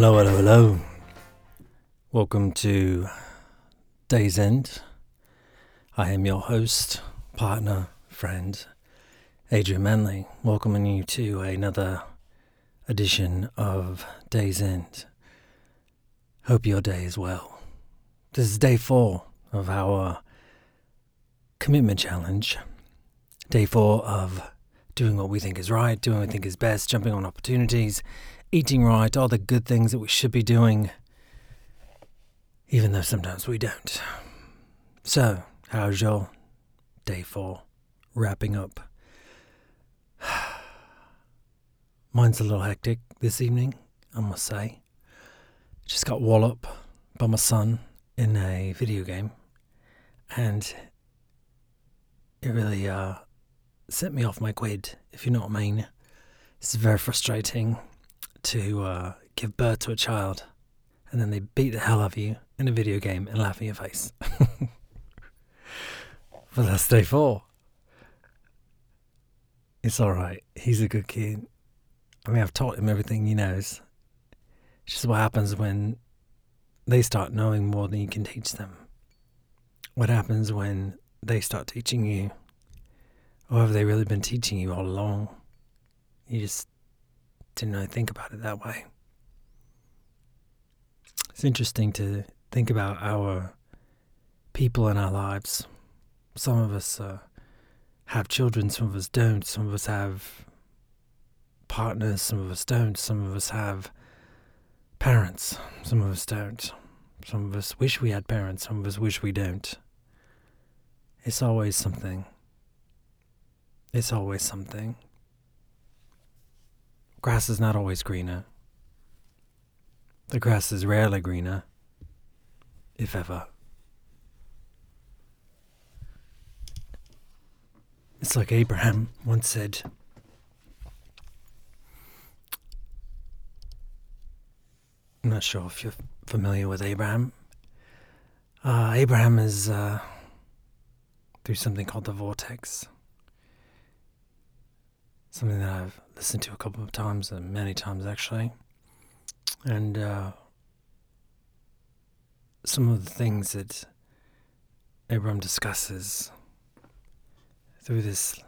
Hello, hello, hello. Welcome to Day's End. I am your host, partner, friend, Adrian Manley, welcoming you to another edition of Day's End. Hope your day is well. This is day four of our commitment challenge. Day four of doing what we think is right, doing what we think is best, jumping on opportunities, eating right, all the good things that we should be doing, even though sometimes we don't. So, how's your day four wrapping up? Mine's a little hectic this evening, I must say. Just got walloped by my son in a video game, and it really uh, set me off my quid, if you know what I mean. It's very frustrating to uh, give birth to a child and then they beat the hell out of you in a video game and laugh in your face. but that's day four. It's alright. He's a good kid. I mean, I've taught him everything he knows. It's just what happens when they start knowing more than you can teach them. What happens when they start teaching you? Or have they really been teaching you all along? You just didn't really think about it that way. It's interesting to think about our people in our lives. Some of us uh, have children, some of us don't. Some of us have partners, some of us don't. Some of us have parents, some of us don't. Some of us wish we had parents, some of us wish we don't. It's always something. It's always something. Grass is not always greener. The grass is rarely greener, if ever. It's like Abraham once said I'm not sure if you're familiar with Abraham. Uh, Abraham is uh, through something called the vortex something that I've listened to a couple of times, and many times actually. And uh, some of the things that Abram discusses through this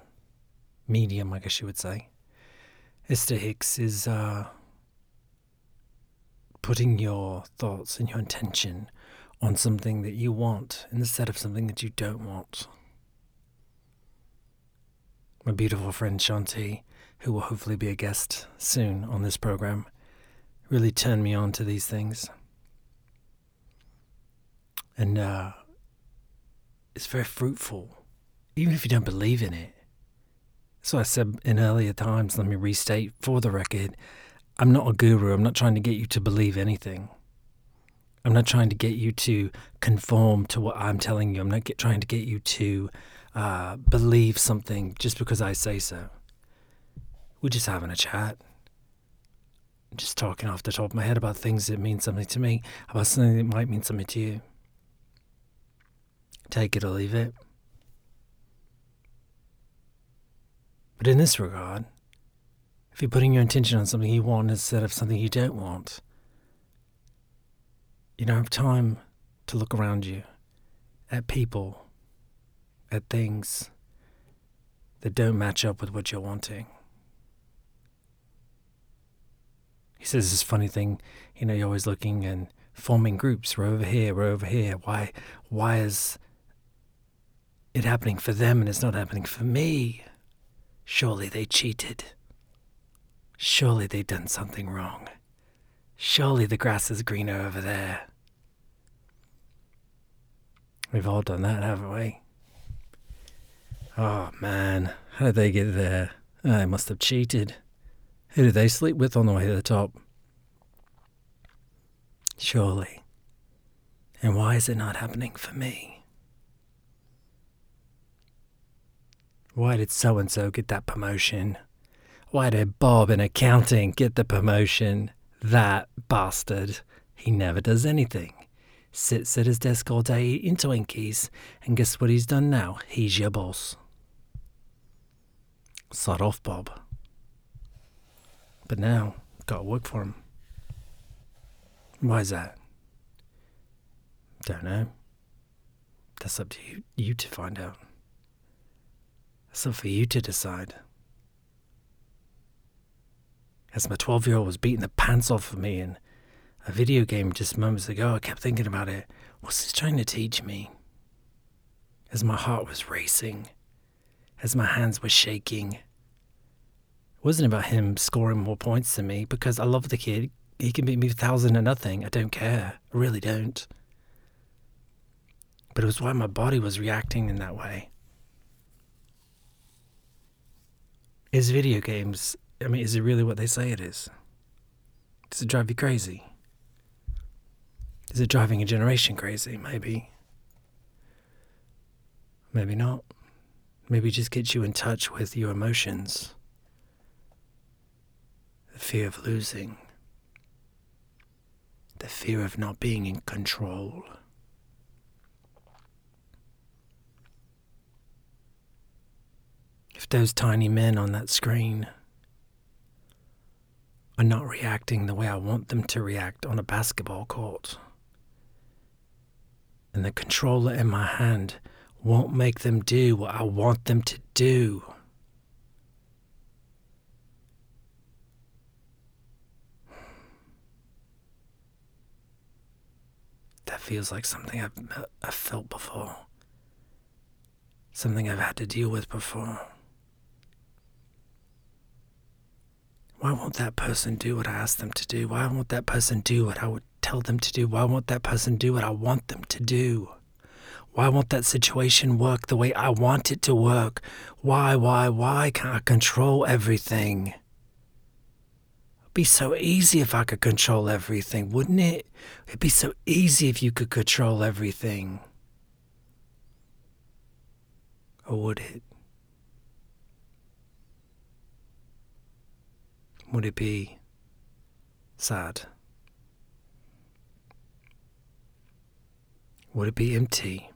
medium, I guess you would say, Esther Hicks is uh, putting your thoughts and your intention on something that you want instead of something that you don't want my beautiful friend Shanti, who will hopefully be a guest soon on this program, really turned me on to these things. And uh, it's very fruitful, even if you don't believe in it. So I said in earlier times, let me restate for the record I'm not a guru. I'm not trying to get you to believe anything. I'm not trying to get you to conform to what I'm telling you. I'm not get, trying to get you to uh, believe something just because I say so. We're just having a chat. Just talking off the top of my head about things that mean something to me, about something that might mean something to you. Take it or leave it. But in this regard, if you're putting your intention on something you want instead of something you don't want, you don't have time to look around you at people at things that don't match up with what you're wanting. He says this funny thing, you know, you're always looking and forming groups. We're over here, we're over here. Why why is it happening for them and it's not happening for me? Surely they cheated. Surely they've done something wrong. Surely the grass is greener over there. We've all done that, haven't we? Oh man, how did they get there? They must have cheated. Who did they sleep with on the way to the top? Surely. And why is it not happening for me? Why did so and so get that promotion? Why did Bob in accounting get the promotion? That bastard. He never does anything. Sits at his desk all day eating Twinkies, and guess what he's done now? He's your boss. Sod off, Bob. But now, gotta work for him. Why is that? Don't know. That's up to you, you to find out. That's up for you to decide. As my 12 year old was beating the pants off of me in a video game just moments ago, I kept thinking about it. What's this trying to teach me? As my heart was racing, as my hands were shaking. It wasn't about him scoring more points than me because I love the kid. He can beat me a thousand to nothing. I don't care. I really don't. But it was why my body was reacting in that way. Is video games, I mean, is it really what they say it is? Does it drive you crazy? Is it driving a generation crazy? Maybe. Maybe not. Maybe just gets you in touch with your emotions. The fear of losing. The fear of not being in control. If those tiny men on that screen are not reacting the way I want them to react on a basketball court, and the controller in my hand won't make them do what I want them to do. That feels like something I've, uh, I've felt before, something I've had to deal with before. Why won't that person do what I ask them to do? Why won't that person do what I would tell them to do? Why won't that person do what I want them to do? Why won't that situation work the way I want it to work? Why, why, why can't I control everything? It'd be so easy if I could control everything, wouldn't it? It'd be so easy if you could control everything. Or would it? Would it be sad? Would it be empty?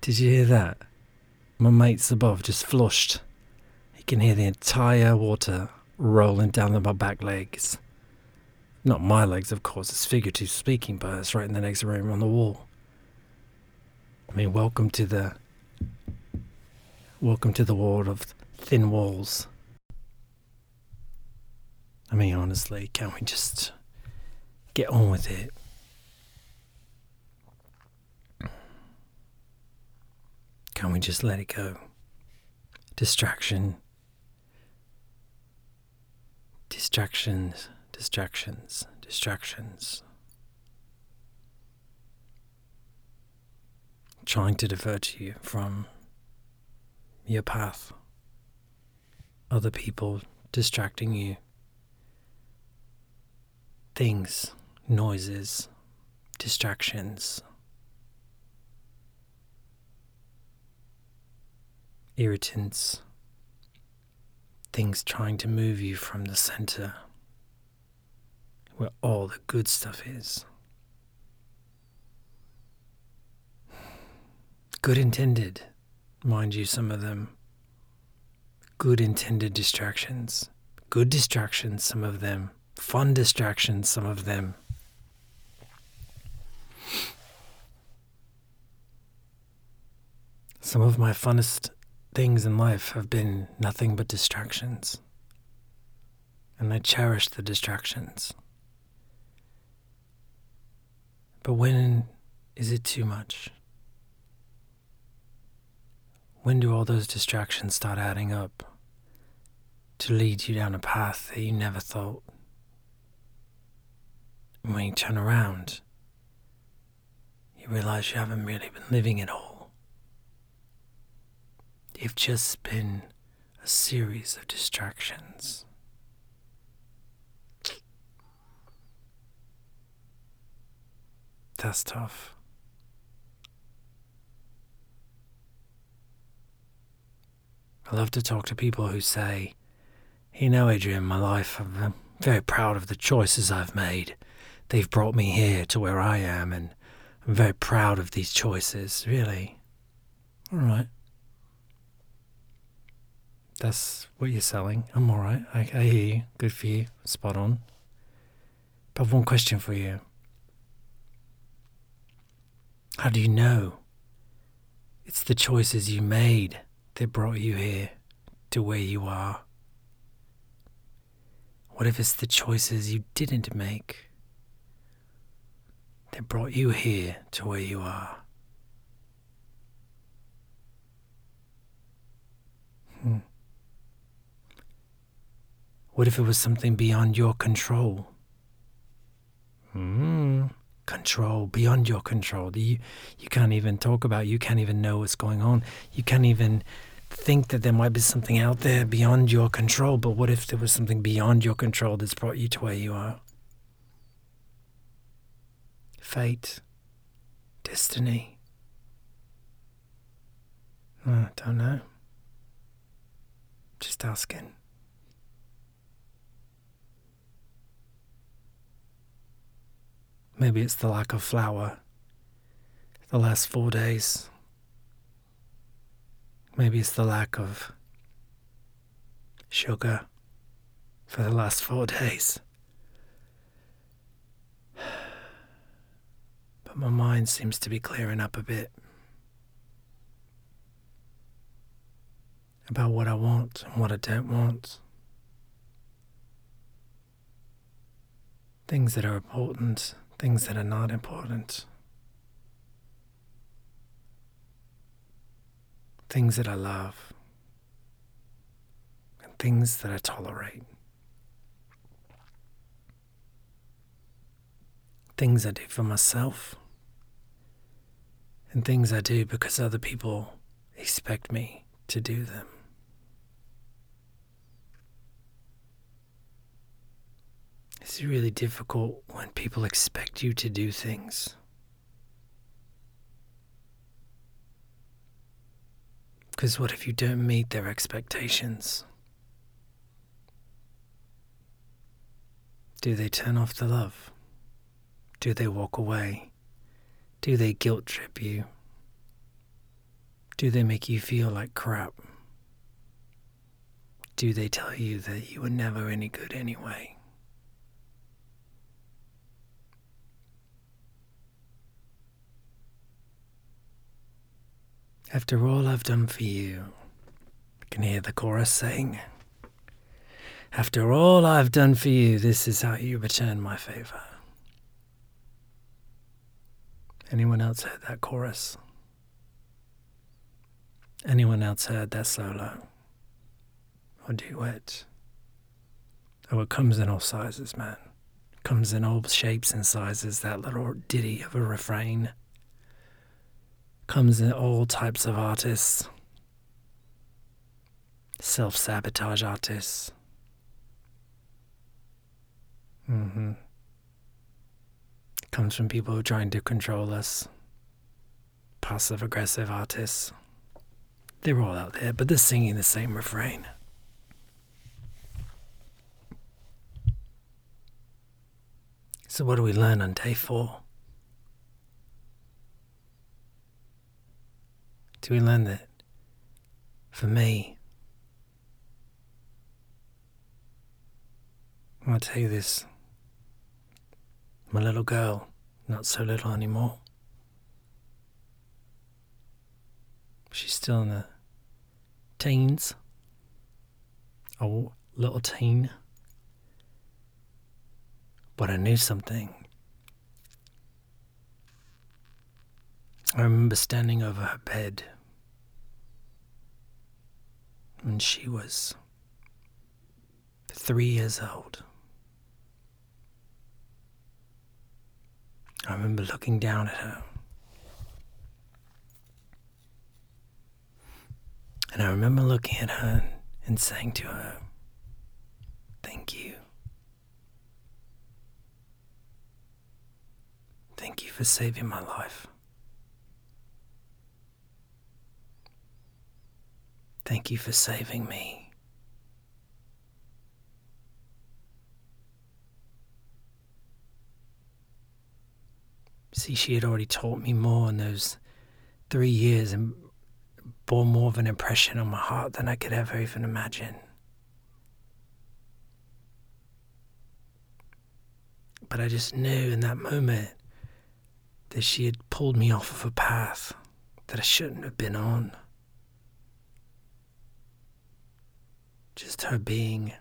Did you hear that? My mates above just flushed. You can hear the entire water rolling down my back legs. Not my legs, of course, it's figurative speaking, but it's right in the next room on the wall. I mean, welcome to the welcome to the world of thin walls. I mean, honestly, can't we just get on with it? Can't we just let it go? Distraction. Distractions, distractions, distractions. trying to divert you from your path. Other people distracting you. Things, noises, distractions. Irritants, things trying to move you from the center where all the good stuff is. Good intended, mind you, some of them. Good intended distractions. Good distractions, some of them. Fun distractions, some of them. Some of my funnest things in life have been nothing but distractions. And I cherish the distractions. But when is it too much? When do all those distractions start adding up to lead you down a path that you never thought? And when you turn around, you realize you haven't really been living it all. You've just been a series of distractions. That's tough. I love to talk to people who say, You know, Adrian, my life, I'm very proud of the choices I've made. They've brought me here to where I am, and I'm very proud of these choices, really. All right. That's what you're selling. I'm all right. I, I hear you. Good for you. Spot on. But I've one question for you. How do you know it's the choices you made that brought you here to where you are? What if it's the choices you didn't make that brought you here to where you are? Hmm. What if it was something beyond your control? Hmm. Control beyond your control. You you can't even talk about. You can't even know what's going on. You can't even think that there might be something out there beyond your control, but what if there was something beyond your control that's brought you to where you are? Fate, destiny. I don't know. Just asking. Maybe it's the lack of flour the last four days. Maybe it's the lack of sugar for the last four days. But my mind seems to be clearing up a bit about what I want and what I don't want. Things that are important, things that are not important. things that I love, and things that I tolerate, things I do for myself, and things I do because other people expect me to do them. It's really difficult when people expect you to do things. Because what if you don't meet their expectations? Do they turn off the love? Do they walk away? Do they guilt trip you? Do they make you feel like crap? Do they tell you that you were never any good anyway? After all I've done for you, I can hear the chorus saying, After all I've done for you, this is how you return my favor. Anyone else heard that chorus? Anyone else heard that solo? Or duet? Oh, it comes in all sizes, man. It comes in all shapes and sizes, that little ditty of a refrain comes in all types of artists self sabotage artists. Mm-hmm. Comes from people who are trying to control us. Passive aggressive artists. They're all out there, but they're singing the same refrain. So, what do we learn on day four? Do we learn that for me, I'll tell you this my little girl, not so little anymore. She's still in the teens, a little teen. But I knew something. I remember standing over her bed when she was three years old. I remember looking down at her. And I remember looking at her and saying to her, Thank you. Thank you for saving my life. Thank you for saving me. See, she had already taught me more in those three years and bore more of an impression on my heart than I could ever even imagine. But I just knew in that moment that she had pulled me off of a path that I shouldn't have been on. Just her being.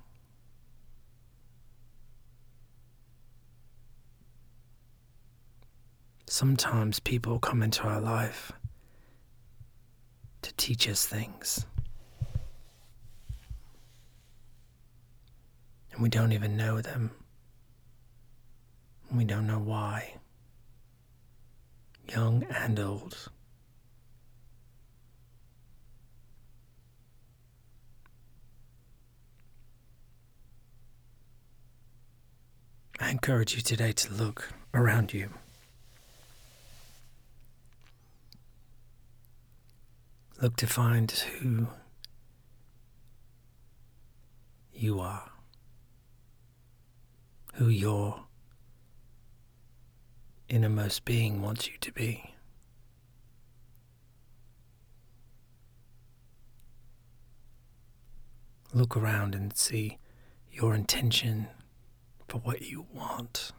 Sometimes people come into our life to teach us things. And we don't even know them. We don't know why. Young and old. I encourage you today to look around you. Look to find who you are, who your innermost being wants you to be. Look around and see your intention for what you want.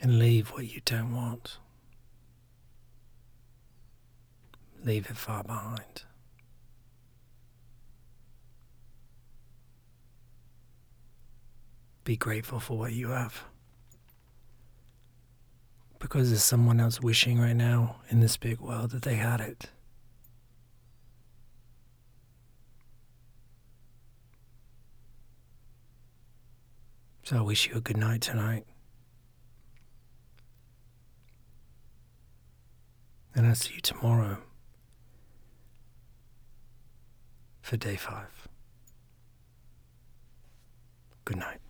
And leave what you don't want. Leave it far behind. Be grateful for what you have. Because there's someone else wishing right now in this big world that they had it. So I wish you a good night tonight. And I'll see you tomorrow for day five. Good night.